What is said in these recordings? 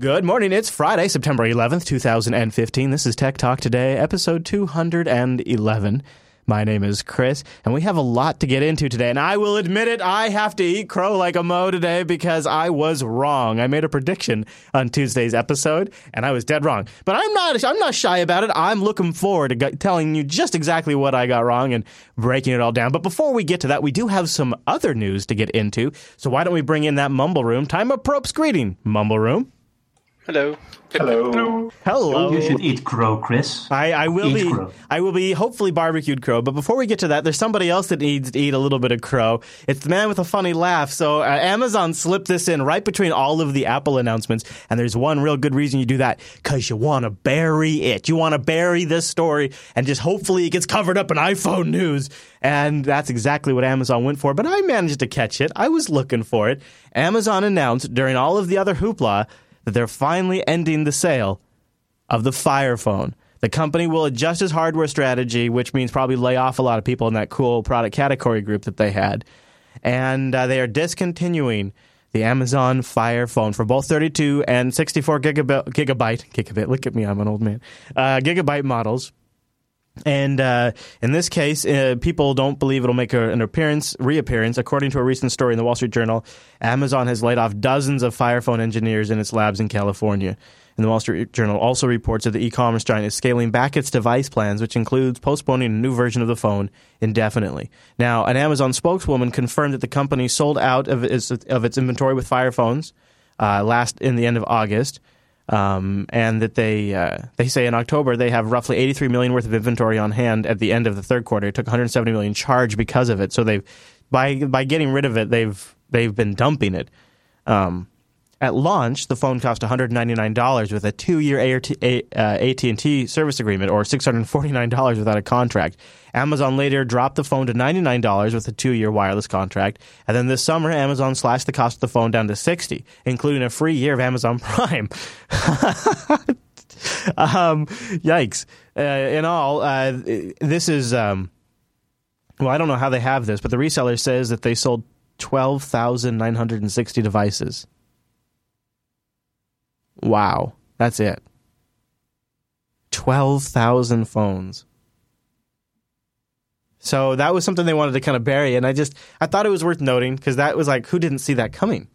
Good morning. It's Friday, September 11th, 2015. This is Tech Talk Today, episode 211. My name is Chris, and we have a lot to get into today. And I will admit it, I have to eat crow like a mo today because I was wrong. I made a prediction on Tuesday's episode, and I was dead wrong. But I'm not. I'm not shy about it. I'm looking forward to telling you just exactly what I got wrong and breaking it all down. But before we get to that, we do have some other news to get into. So why don't we bring in that mumble room? Time of Prope's greeting, mumble room. Hello. Hello. Hello. You should eat crow, Chris. I, I will Eat be. crow. I will be hopefully barbecued crow. But before we get to that, there's somebody else that needs to eat a little bit of crow. It's the man with a funny laugh. So uh, Amazon slipped this in right between all of the Apple announcements, and there's one real good reason you do that because you want to bury it. You want to bury this story, and just hopefully it gets covered up in iPhone news. And that's exactly what Amazon went for. But I managed to catch it. I was looking for it. Amazon announced during all of the other hoopla that they're finally ending the sale of the Fire Phone. The company will adjust its hardware strategy, which means probably lay off a lot of people in that cool product category group that they had. And uh, they are discontinuing the Amazon Fire Phone for both 32 and 64 gigabit, gigabyte, gigabit, look at me, I'm an old man, uh, gigabyte models. And uh, in this case, uh, people don't believe it'll make a, an appearance, reappearance. According to a recent story in the Wall Street Journal, Amazon has laid off dozens of Fire Phone engineers in its labs in California. And the Wall Street Journal also reports that the e-commerce giant is scaling back its device plans, which includes postponing a new version of the phone indefinitely. Now, an Amazon spokeswoman confirmed that the company sold out of its, of its inventory with Fire phones uh, last in the end of August. Um, and that they uh, they say in October they have roughly 83 million worth of inventory on hand at the end of the third quarter. It took 170 million charge because of it. So they've by by getting rid of it, they've they've been dumping it. Um, at launch, the phone cost $199 with a two-year AT&T service agreement, or $649 without a contract. Amazon later dropped the phone to $99 with a two-year wireless contract, and then this summer, Amazon slashed the cost of the phone down to 60, including a free year of Amazon Prime. um, yikes! Uh, in all, uh, this is um, well, I don't know how they have this, but the reseller says that they sold 12,960 devices. Wow, that's it. 12,000 phones. So that was something they wanted to kind of bury, and I just I thought it was worth noting because that was like who didn't see that coming.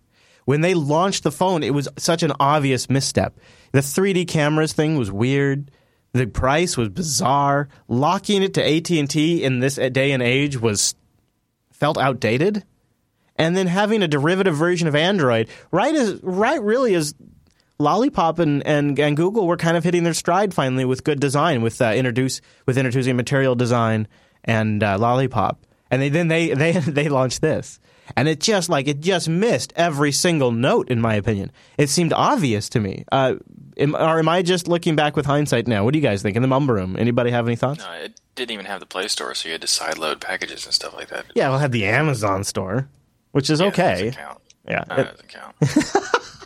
When they launched the phone, it was such an obvious misstep. The 3D cameras thing was weird. The price was bizarre. Locking it to AT&T in this uh, day and age was felt outdated. And then having a derivative version of Android, right as right really as Lollipop and, and, and Google were kind of hitting their stride finally with good design, with uh, introduce with introducing material design and uh, Lollipop, and they, then they they they launched this, and it just like it just missed every single note in my opinion. It seemed obvious to me. Uh, am, or am I just looking back with hindsight now? What do you guys think in the mumble room? Anybody have any thoughts? No, it didn't even have the Play Store, so you had to sideload packages and stuff like that. Yeah, we'll have the Amazon store, which is Yeah, okay. Yeah, it- doesn't count.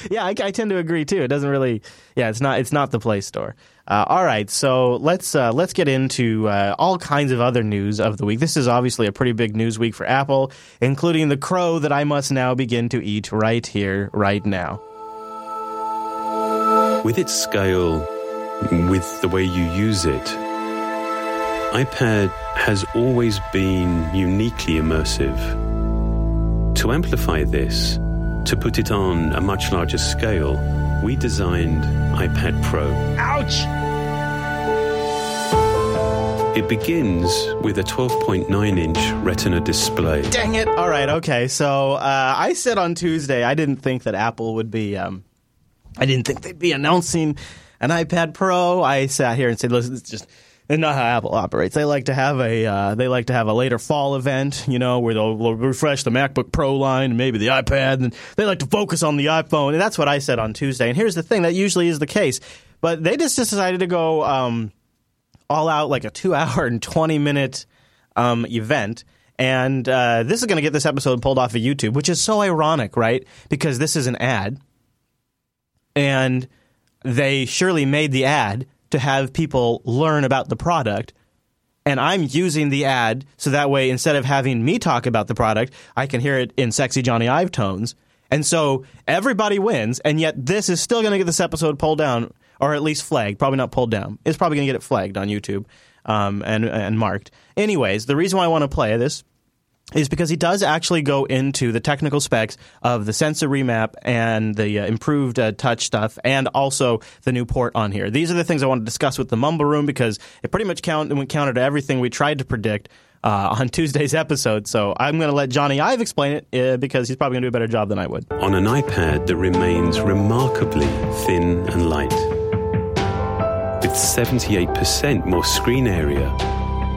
yeah, I, I tend to agree too. It doesn't really, yeah, it's not, it's not the Play Store. Uh, all right, so let's uh, let's get into uh, all kinds of other news of the week. This is obviously a pretty big news week for Apple, including the crow that I must now begin to eat right here, right now. With its scale, with the way you use it, iPad has always been uniquely immersive. To amplify this, to put it on a much larger scale, we designed iPad Pro. Ouch! It begins with a 12.9 inch Retina display. Dang it! All right, okay. So uh, I said on Tuesday I didn't think that Apple would be. Um, I didn't think they'd be announcing an iPad Pro. I sat here and said, "Listen, it's just." It's not how Apple operates. They like to have a uh, they like to have a later fall event, you know, where they'll, they'll refresh the MacBook Pro line and maybe the iPad, and they like to focus on the iPhone. And that's what I said on Tuesday. And here's the thing: that usually is the case, but they just decided to go um, all out like a two hour and 20 minute um, event. And uh, this is going to get this episode pulled off of YouTube, which is so ironic, right? Because this is an ad. And they surely made the ad to have people learn about the product. And I'm using the ad so that way instead of having me talk about the product, I can hear it in sexy Jony Ive tones. And so everybody wins, and yet this is still going to get this episode pulled down, or at least flagged. Probably not pulled down. It's probably going to get it flagged on YouTube um, and and marked. Anyways, the reason why I want to play this is because he does actually go into the technical specs of the sensor remap and the uh, improved uh, touch stuff and also the new port on here. These are the things I want to discuss with the Mumble Room because it pretty much count, went counter to everything we tried to predict uh, on Tuesday's episode. So I'm going to let Jony Ive explain it uh, because he's probably going to do a better job than I would. On an iPad that remains remarkably thin and light. With 78% more screen area,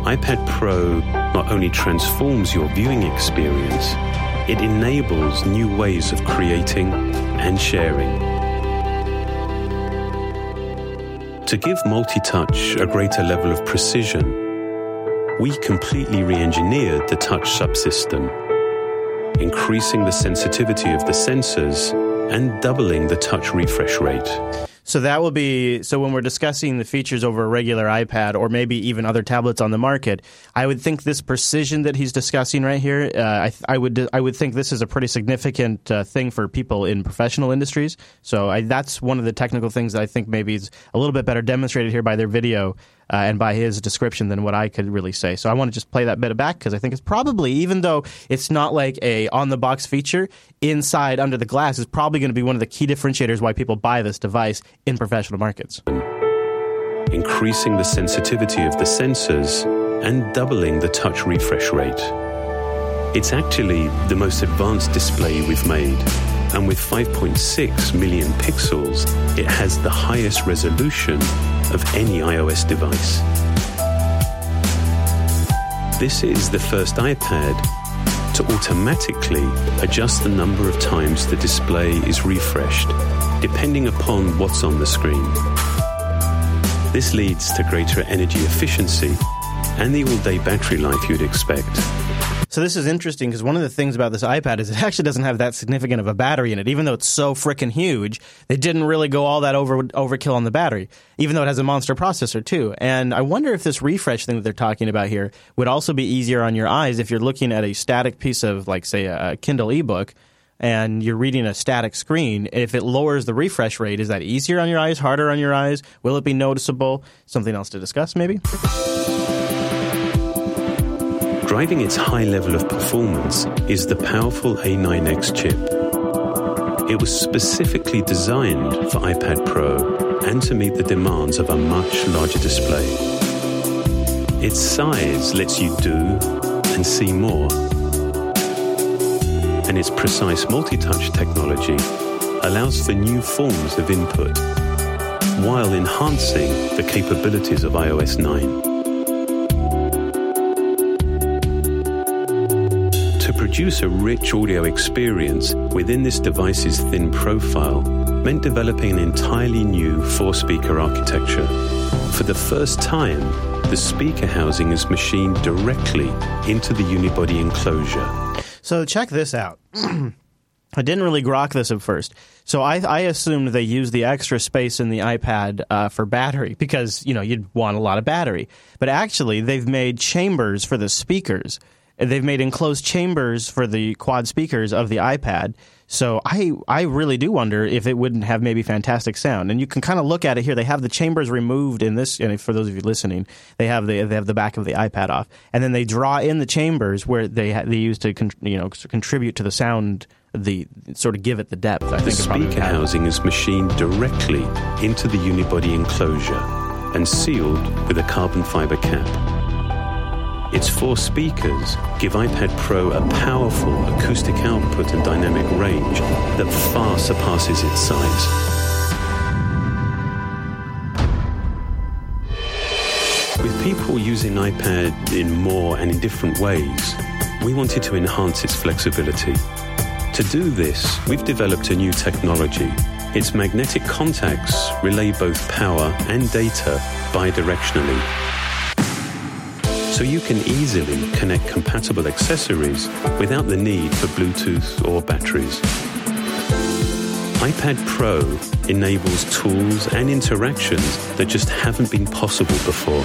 iPad Pro not only transforms your viewing experience, it enables new ways of creating and sharing. To give multi touch a greater level of precision, we completely re engineered the touch subsystem, increasing the sensitivity of the sensors and doubling the touch refresh rate. So that will be so when we're discussing the features over a regular iPad or maybe even other tablets on the market. I would think this precision that he's discussing right here. Uh, I, I, would I would think this is a pretty significant uh, thing for people in professional industries. So I, that's one of the technical things that I think maybe is a little bit better demonstrated here by their video uh, and by his description than what I could really say. So I want to just play that bit of back because I think it's probably, even though it's not like a on the box feature, inside under the glass is probably going to be one of the key differentiators why people buy this device in professional markets. Increasing the sensitivity of the sensors and doubling the touch refresh rate. It's actually the most advanced display we've made. And with 5.6 million pixels, it has the highest resolution of any iOS device. This is the first iPad to automatically adjust the number of times the display is refreshed, depending upon what's on the screen. This leads to greater energy efficiency and the all day battery life you'd expect. So this is interesting because one of the things about this iPad is it actually doesn't have that significant of a battery in it. Even though it's so freaking huge, they didn't really go all that over overkill on the battery. Even though it has a monster processor too. And I wonder if this refresh thing that they're talking about here would also be easier on your eyes if you're looking at a static piece of, like, say, a Kindle ebook and you're reading a static screen, if it lowers the refresh rate, is that easier on your eyes, harder on your eyes? Will it be noticeable? Something else to discuss, maybe? Driving its high level of performance is the powerful A9X chip. It was specifically designed for iPad Pro and to meet the demands of a much larger display. Its size lets you do and see more. And its precise multi touch technology allows for new forms of input while enhancing the capabilities of iOS 9. Produce a rich audio experience within this device's thin profile meant developing an entirely new four speaker architecture. For the first time, the speaker housing is machined directly into the unibody enclosure. So, check this out. I didn't really grok this at first. So I, I assumed they used the extra space in the iPad uh, for battery because, you know, you'd want a lot of battery. But actually, they've made chambers for the speakers They've made enclosed chambers for the quad speakers of the iPad. So I I really do wonder if it wouldn't have maybe fantastic sound. And you can kind of look at it here. They have the chambers removed in this. And for those of you listening, they have the they have the back of the iPad off, and then they draw in the chambers where they ha- they use to con- you know contribute to the sound. The sort of give it the depth. I the think speaker housing is machined directly into the unibody enclosure and sealed with a carbon fiber cap. Its four speakers give iPad Pro a powerful acoustic output and dynamic range that far surpasses its size. With people using iPad in more and in different ways, we wanted to enhance its flexibility. To do this, we've developed a new technology. Its magnetic contacts relay both power and data bidirectionally so you can easily connect compatible accessories without the need for Bluetooth or batteries. iPad Pro enables tools and interactions that just haven't been possible before.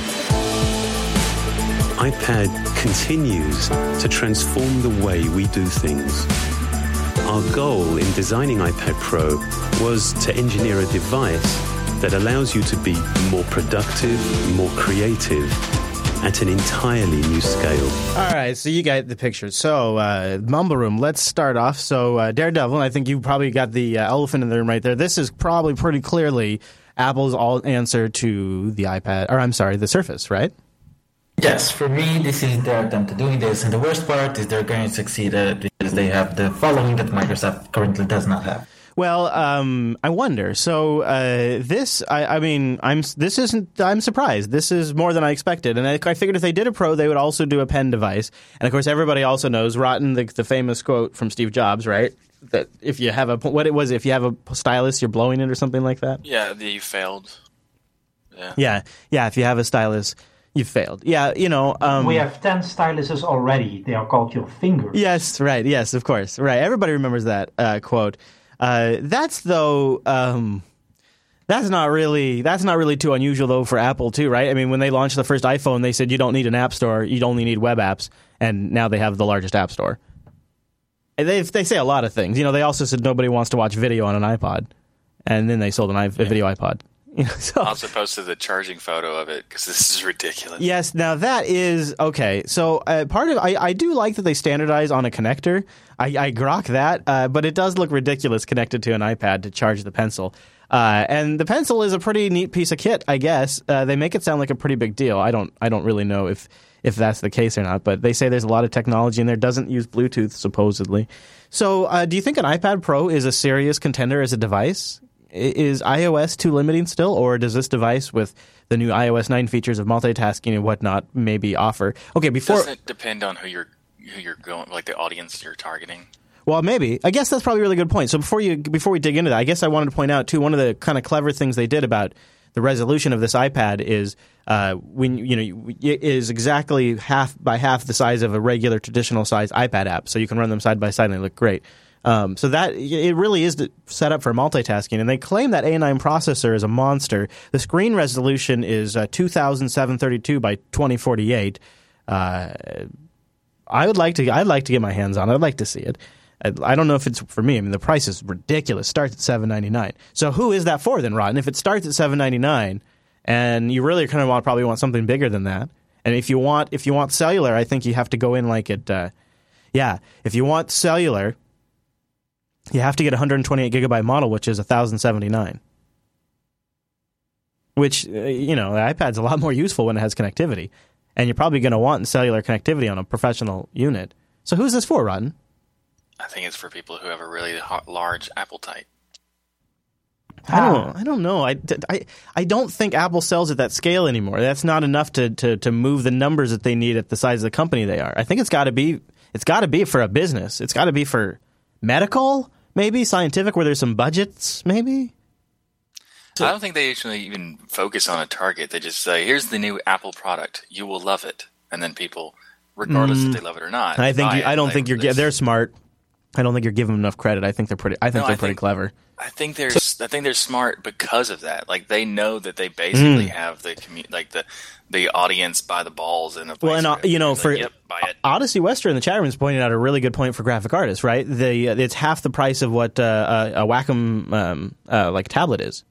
iPad continues to transform the way we do things. our goal in designing iPad Pro was to engineer a device that allows you to be more productive, more creative at an entirely new scale. All right, so you got the picture. So, uh, Mumble Room, let's start off. So, uh, Daredevil, I think you probably got the uh, elephant in the room right there. This is probably pretty clearly Apple's all answer to the iPad, or I'm sorry, the Surface, right? Yes, for me, this is their attempt at doing this, and the worst part is they're going to succeed at it because they have the following that Microsoft currently does not have. Well, um, I wonder. So uh, this, I, I, mean, I'm this isn't. I'm surprised. This is more than I expected, and I, I, figured if they did a Pro, they would also do a pen device. And of course, everybody also knows Rotten, the, the famous quote from Steve Jobs, right? That if you have a what it was, if you have a stylus, you're blowing it or something like that. Yeah, you failed. Yeah, yeah, yeah. If you have a stylus, you failed. Yeah, you know. Um, we have 10 styluses already. They are called your fingers. Yes, right. Yes, of course. Right. Everybody remembers that uh, quote. Uh, that's though. Um, that's not really that's not really too unusual though for Apple too, right? I mean, when they launched the first iPhone, they said you don't need an app store, you only need web apps, and now they have the largest app store. And they they say a lot of things. You know, they also said nobody wants to watch video on an iPod, and then they sold an a video iPod. You know, so, As opposed to the charging photo of it, because this is ridiculous. Yes, now that is okay. So uh, part of I, I do like that they standardize on a connector. I, I grok that, uh, but it does look ridiculous connected to an iPad to charge the pencil. Uh, and the pencil is a pretty neat piece of kit, I guess. Uh, they make it sound like a pretty big deal. I don't I don't really know if if that's the case or not, but they say there's a lot of technology in there. Doesn't use Bluetooth supposedly. So, uh, do you think an iPad Pro is a serious contender as a device? Is iOS too limiting still, or does this device with the new iOS 9 features of multitasking and whatnot maybe offer? Okay, before doesn't it depend on who you're who you're going like the audience you're targeting. Well, maybe. I guess that's probably a really good point. So before you before we dig into that, I guess I wanted to point out too one of the kind of clever things they did about the resolution of this iPad is uh, when you know it is exactly half by half the size of a regular traditional size iPad app, so you can run them side by side and they look great. Um, so that it really is set up for multitasking, and they claim that A9 processor is a monster. The screen resolution is uh, 2732 by 2048. Uh, I would like to. I'd like to get my hands on. it. I'd like to see it. I, I don't know if it's for me. I mean, the price is ridiculous. Starts at 799. So who is that for then, Rotten? If it starts at 799, and you really kind of want probably want something bigger than that, and if you want if you want cellular, I think you have to go in like it. Uh, yeah, if you want cellular you have to get a 128 gigabyte model, which is 1079. Which, uh, you know, the iPad's a lot more useful when it has connectivity. And you're probably going to want cellular connectivity on a professional unit. So who's this for, Rotten? I think it's for people who have a really large Apple appetite. I don't. I don't know. I, I, I don't think Apple sells at that scale anymore. That's not enough to, to, to move the numbers that they need at the size of the company they are. I think it's got to be. It's got to be for a business. It's got to be for medical maybe scientific where there's some budgets maybe? So, i don't think they actually even focus on a target. They just say here's the new apple product. You will love it. And then people regardless mm, if they love it or not i think you, i don't think you're they're smart. I don't think you're giving them enough credit. I think they're pretty i think no, they're I pretty think, clever I think they're I think they're smart because of that. Like they know that they basically mm. have the commu- like the the audience by the balls in a well, and uh, you know for like, yep, Odyssey Western, the chat room is pointing out a really good point for graphic artists. Right, the uh, it's half the price of what uh, a Wacom um, uh, like tablet is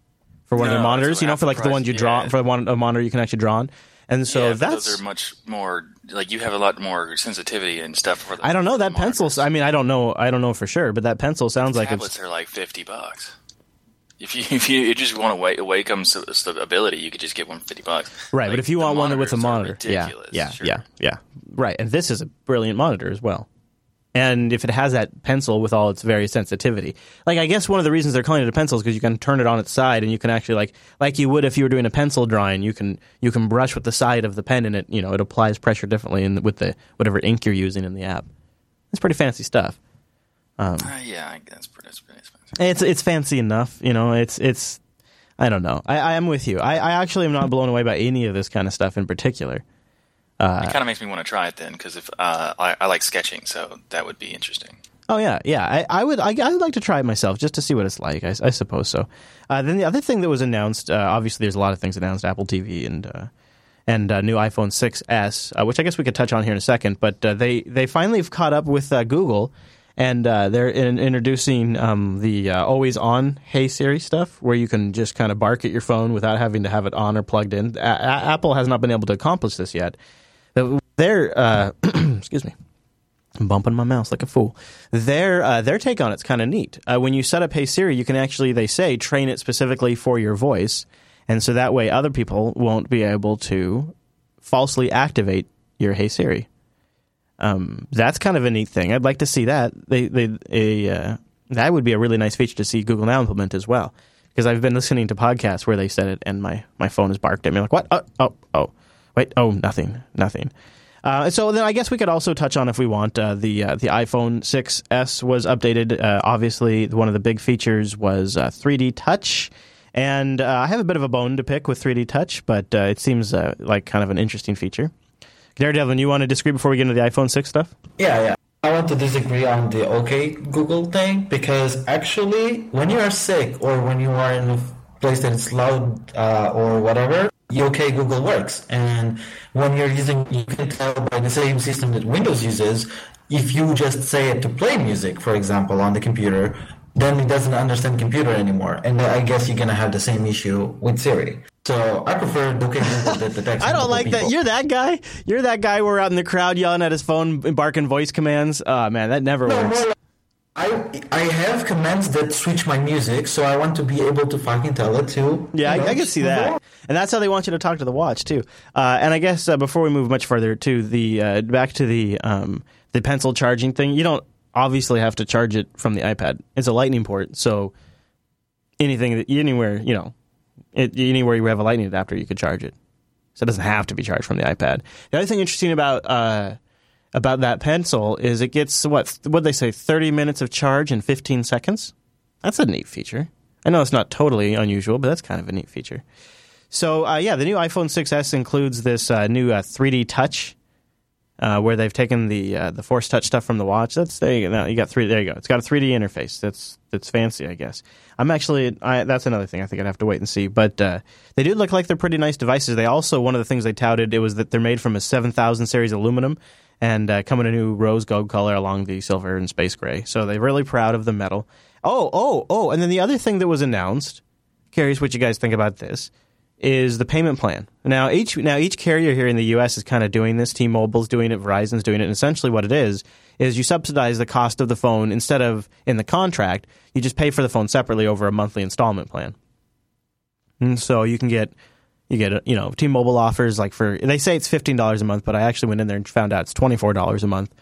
for one no, of their monitors. You know, for like the, the ones you draw yeah. for one a monitor you can actually draw on. And so yeah, that's those are much more like you have a lot more sensitivity and stuff for. The, I don't know that pencil. I mean, I don't know. I don't know for sure, but that pencil sounds the like tablets it's, are like fifty bucks. If you if you, just want to wake Wacom stability, you could just get one for fifty bucks. Right, like, but if you want one with a monitor, yeah, yeah, sure. yeah, yeah, right. And this is a brilliant monitor as well. And if it has that pencil with all its various sensitivity, like I guess one of the reasons they're calling it a pencil is because you can turn it on its side and you can actually like like you would if you were doing a pencil drawing, you can you can brush with the side of the pen and it you know it applies pressure differently in the, with the whatever ink you're using in the app. It's pretty fancy stuff. Um, uh, yeah, that's pretty, that's pretty it's it's fancy enough, you know. It's it's I don't know. I, I am with you. I, I actually am not blown away by any of this kind of stuff in particular. Uh, it kind of makes me want to try it then because if uh, I, I, like sketching, so that would be interesting. Oh yeah, yeah. I, I would I, I, would like to try it myself just to see what it's like. I, I suppose so. Uh, then the other thing that was announced, uh, obviously, there's a lot of things announced: Apple TV and uh, and uh, new iPhone 6s, which I guess we could touch on here in a second. But they they finally have caught up with Google and uh, they're in, introducing um, the uh, always on Hey Siri stuff, where you can just kind of bark at your phone without having to have it on or plugged in. A- Apple has not been able to accomplish this yet. They're uh, excuse me. I'm bumping my mouse like a fool. Their uh, their take on it's kind of neat. Uh, when you set up Hey Siri, you can actually they say train it specifically for your voice, and so that way other people won't be able to falsely activate your Hey Siri. Um, that's kind of a neat thing. I'd like to see that. They they a, uh, that would be a really nice feature to see Google Now implement as well. Because I've been listening to podcasts where they said it, and my, my phone has barked at me like, "What? Oh, oh, oh, wait, oh, nothing, nothing." Uh, so then I guess we could also touch on, if we want, uh, the uh, the iPhone 6s was updated. Uh, obviously, one of the big features was uh, 3D Touch, and uh, I have a bit of a bone to pick with 3D Touch, but uh, it seems uh, like kind of an interesting feature. Daredevil, you want to disagree before we get into the iPhone 6 stuff? Yeah, yeah. I want to disagree on the OK Google thing because actually, when you are sick or when you are in a place that is loud uh, or whatever, OK Google works. And when you're using, you can tell by the same system that Windows uses, if you just say it to play music, for example, on the computer, then it doesn't understand computer anymore. And I guess you're gonna have the same issue with Siri. So I prefer the OK Google that detects. I don't like that. You're that guy. You're that guy. We're out in the crowd yelling at his phone, barking voice commands. Oh man, that never No, works. like- I I have commands that switch my music, so I want to be able to fucking tell it to. Yeah, you know, I, I can see that. And that's how they want you to talk to the watch too. Uh, and I guess uh, before we move much further to the uh, back to the um, the pencil charging thing, you don't obviously have to charge it from the iPad. It's a Lightning port, so anything that anywhere you know, it, anywhere you have a Lightning adapter, you could charge it. So it doesn't have to be charged from the iPad. The other thing interesting about uh, about that pencil is it gets what what they say thirty minutes of charge in fifteen seconds. That's a neat feature. I know it's not totally unusual, but that's kind of a neat feature. So uh, yeah, the new iPhone 6s includes this uh, new uh, 3D Touch, uh, where they've taken the uh, the Force Touch stuff from the watch. That's there you go. You got three. There you go. It's got a 3D interface. That's that's fancy, I guess. I'm actually. I, that's another thing. I think I'd have to wait and see. But uh, they do look like they're pretty nice devices. They also one of the things they touted it was that they're made from a 7000 series aluminum and come in a new rose gold color along the silver and space gray. So they're really proud of the metal. Oh, oh, oh! And then the other thing that was announced. Curious what you guys think about this is the payment plan. Now each now each carrier here in the U.S. is kind of doing this. T-Mobile's doing it, Verizon's doing it. And essentially, what it is is you subsidize the cost of the phone instead of in the contract. You just pay for the phone separately over a monthly installment plan. And so you can get you get you know T-Mobile offers like for they say it's fifteen dollars a month, but I actually went in there and found out it's twenty four dollars a month,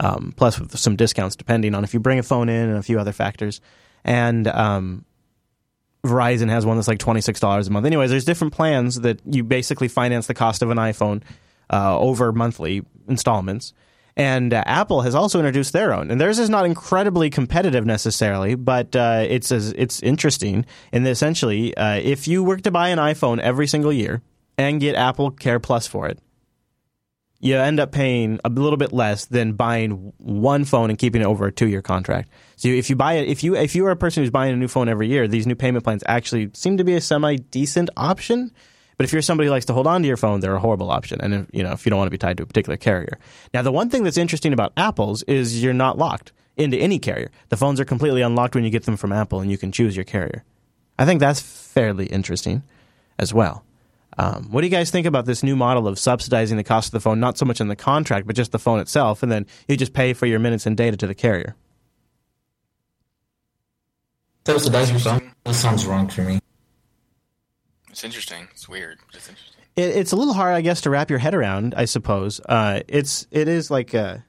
um, plus some discounts depending on if you bring a phone in and a few other factors. And um, Verizon has one that's like twenty six dollars a month. Anyways, there's different plans that you basically finance the cost of an iPhone uh, over monthly installments. And uh, Apple has also introduced their own, and theirs is not incredibly competitive necessarily, but uh, it's it's interesting And essentially, uh, if you were to buy an iPhone every single year and get Apple Care Plus for it, you end up paying a little bit less than buying one phone and keeping it over a two year contract. So if you buy it, if you if you are a person who's buying a new phone every year, these new payment plans actually seem to be a semi decent option. But if you're somebody who likes to hold on to your phone, they're a horrible option. And if, you know if you don't want to be tied to a particular carrier. Now the one thing that's interesting about Apple's is you're not locked into any carrier. The phones are completely unlocked when you get them from Apple, and you can choose your carrier. I think that's fairly interesting as well. Um, what do you guys think about this new model of subsidizing the cost of the phone, not so much in the contract, but just the phone itself, and then you just pay for your minutes and data to the carrier? Subsidize your phone. That sounds wrong for me. It's interesting. It's weird. But it's interesting. It, it's a little hard, I guess, to wrap your head around. I suppose uh, it's it is like a,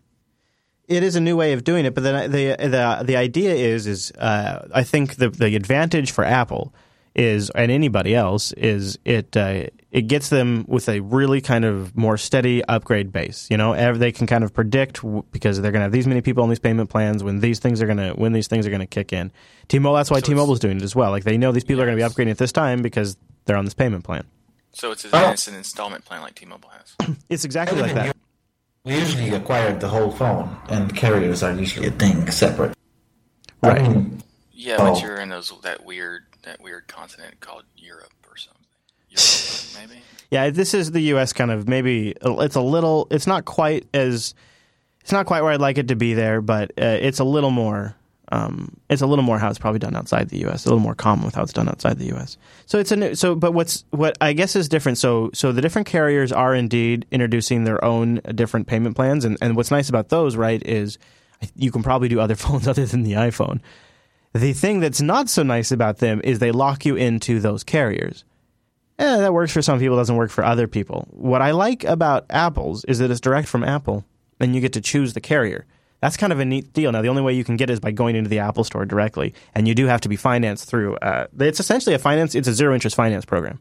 it is a new way of doing it. But then the the the idea is is uh, I think the the advantage for Apple is and anybody else is it uh, it gets them with a really kind of more steady upgrade base. You know, they can kind of predict because they're going to have these many people on these payment plans when these things are going to when these things are going to kick in. T-Mobile, that's why So T-Mobile's doing it as well. Like they know these people are going to be upgrading at this time because they're on this payment plan. So it's, a, Oh. it's an installment plan like T-Mobile has. It's exactly like that. We usually acquire the whole phone, and carriers are usually a thing separate. Right. I mean, Yeah, Oh. but you're in those that weird that weird continent called Europe or something. Europe, maybe. Yeah, this is the U.S. kind of maybe it's a little. It's not quite as it's not quite where I'd like it to be there, but uh, it's a little more. Um, it's a little more how it's probably done outside the U.S. A little more common with how it's done outside the U.S. So it's a new, so, but what's what I guess is different. So so the different carriers are indeed introducing their own different payment plans, and and what's nice about those, right, is you can probably do other phones other than the iPhone. The thing that's not so nice about them is they lock you into those carriers. Eh, that works for some people, doesn't work for other people. What I like about Apple's is that it's direct from Apple, and you get to choose the carrier. That's kind of a neat deal. Now, the only way you can get it is by going into the Apple Store directly, and you do have to be financed through. Uh, it's essentially a finance. It's a zero interest finance program,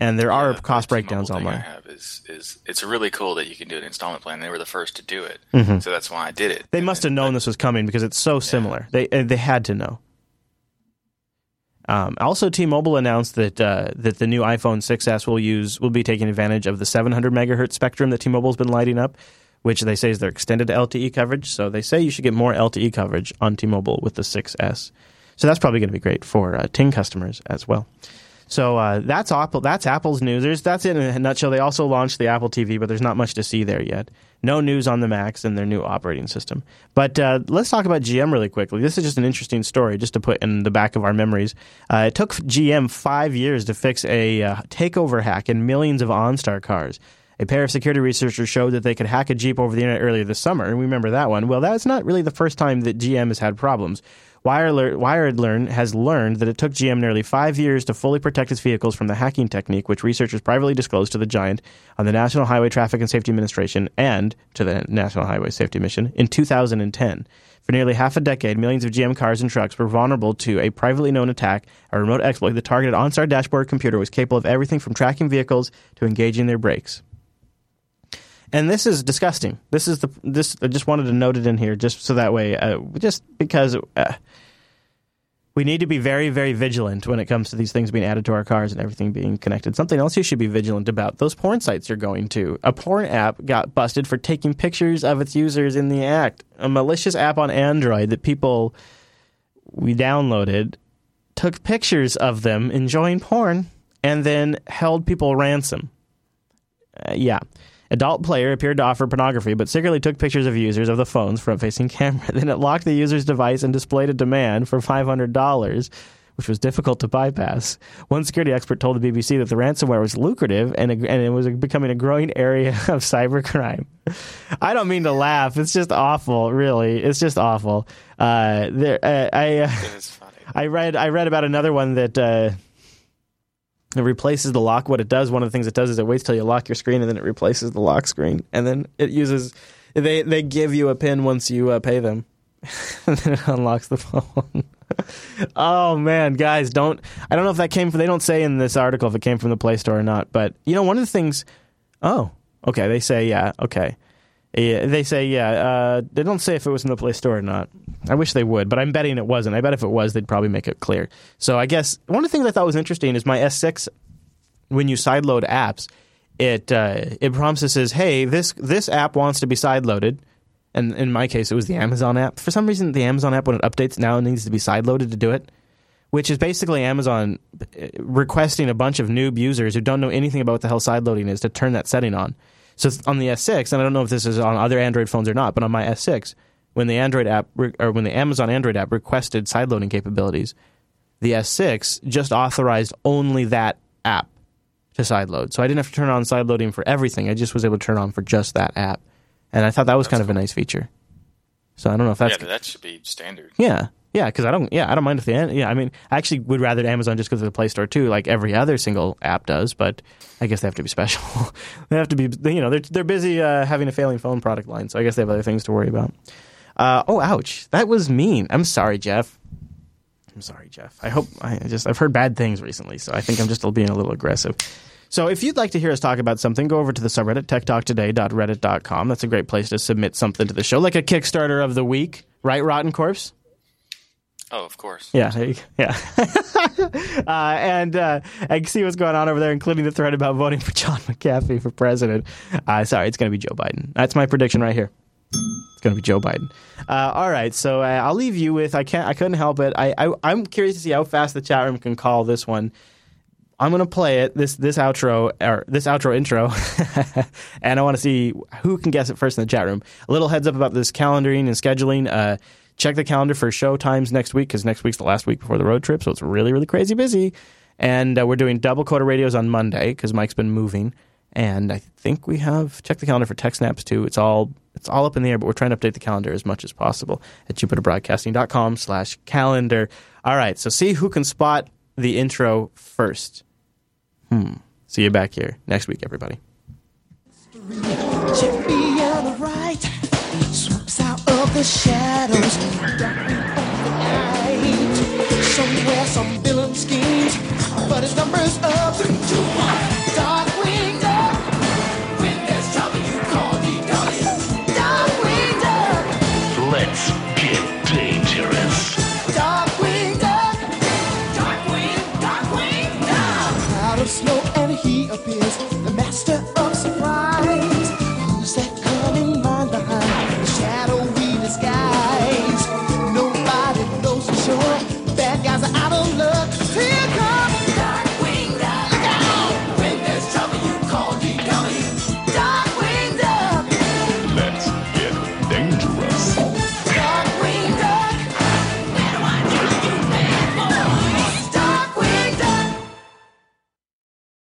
and there are Yeah, cost breakdowns T-Mobile I online. have is, is it's really cool that you can do an installment plan. They were the first to do it, Mm-hmm. so that's why I did it. They And must then- have known this was coming because it's so similar. They uh, they had to know. Um, also, T-Mobile announced that uh, that the new iPhone 6s will use will be taking advantage of the 700 megahertz spectrum that T-Mobile's been lighting up, which they say is their extended LTE coverage. So they say you should get more LTE coverage on T-Mobile with the 6s. So that's probably going to be great for uh, Ting customers as well. So uh, that's Apple. That's Apple's news. There's, that's it in a nutshell. They also launched the Apple TV, but there's not much to see there yet. No news on the Macs and their new operating system. But uh, let's talk about GM really quickly. This is just an interesting story, just to put in the back of our memories. Uh, it took GM five years to fix a uh, takeover hack in millions of OnStar cars. A pair of security researchers showed that they could hack a Jeep over the internet earlier this summer, and we remember that one. Well, that's not really the first time that GM has had problems. Wired, Learn has learned that it took GM nearly five years to fully protect its vehicles from the hacking technique, which researchers privately disclosed to the giant on the National Highway Traffic and Safety Administration and to the National Highway Safety Mission in 2010. For nearly half a decade, millions of GM cars and trucks were vulnerable to a privately known attack, a remote exploit that targeted OnStar dashboard computer was capable of everything from tracking vehicles to engaging their brakes. And this is disgusting. This is the this. I just wanted to note it in here, just so that way, uh, just because uh, we need to be very, very vigilant when it comes to these things being added to our cars and everything being connected. Something else you should be vigilant about: those porn sites you're going to. A porn app got busted for taking pictures of its users in the act. A malicious app on Android that people we downloaded took pictures of them enjoying porn and then held people ransom. Uh, yeah. Adult player appeared to offer pornography, but secretly took pictures of users of the phone's front-facing camera. Then it locked the user's device and displayed a demand for five hundred dollars, which was difficult to bypass. One security expert told the BBC that the ransomware was lucrative and, and it was becoming a growing area of cybercrime. I don't mean to laugh; it's just awful. Really, it's just awful. Uh, there, uh, I. Uh. I read I read about another one that uh, it replaces the lock. What it does, one of the things it does is it waits till you lock your screen and then it replaces the lock screen, and then it uses they they give you a pin once you uh, pay them, and then it unlocks the phone. oh man, guys, don't I don't know if that came from they don't say in this article if it came from the Play Store or not, but you know one of the things. Oh, okay, they say yeah, okay. Yeah, they say yeah. Uh, they don't say if it was in the Play Store or not. I wish they would, but I'm betting it wasn't. I bet if it was, they'd probably make it clear. So I guess one of the things I thought was interesting is my S6. When you sideload apps, it uh, it prompts us says, "Hey, this this app wants to be sideloaded." And in my case, it was the Amazon app. For some reason, the Amazon app when it updates now needs to be sideloaded to do it, which is basically Amazon uh, requesting a bunch of noob users who don't know anything about what the hell sideloading is to turn that setting on. So on the S6, and I don't know if this is on other Android phones or not, but on my S6, when the Android app re- or when the Amazon Android app requested sideloading capabilities, the S6 just authorized only that app to sideload. So I didn't have to turn on sideloading for everything. I just was able to turn on for just that app, and I thought that was kind of a nice feature. So I don't know if that's yeah, that should be standard. yeah, yeah, because I don't. Yeah, I don't mind if the end. yeah. I mean, I actually would rather Amazon just go to the Play Store too, like every other single app does. But I guess they have to be special. they have to be. You know, they're they're busy uh, having a failing phone product line, so I guess they have other things to worry about. Uh, oh, ouch! That was mean. I'm sorry, Jeff. I'm sorry, Jeff. I hope I just I've heard bad things recently, so I think I'm just being a little aggressive. So if you'd like to hear us talk about something, go over to the subreddit techtalktoday.reddit.com. That's a great place to submit something to the show, like a Kickstarter of the week, right? Rotten Corpse. Oh, of course. Yeah, yeah. uh, and uh, I can see what's going on over there, including the thread about voting for John McAfee for president. Uh, sorry, it's going to be Joe Biden. That's my prediction right here. It's going to be Joe Biden. Uh, all right, so uh, I'll leave you with I can't. I couldn't help it. I, I I'm curious to see how fast the chat room can call this one. I'm gonna play it this this outro or this outro intro, and I want to see who can guess it first in the chat room. A little heads up about this calendaring and scheduling. Uh, check the calendar for show times next week because next week's the last week before the road trip, so it's really really crazy busy. And uh, we're doing double Coder Radios on Monday because Mike's been moving, and I think we have check the calendar for TechSNAPs too. It's all it's all up in the air, but we're trying to update the calendar as much as possible at jupiterbroadcasting.com slash calendar. All right, so see who can spot the intro first. Hmm. See you back here next week, everybody. The shadows, darkly of the night. Somewhere some villain schemes, but his number's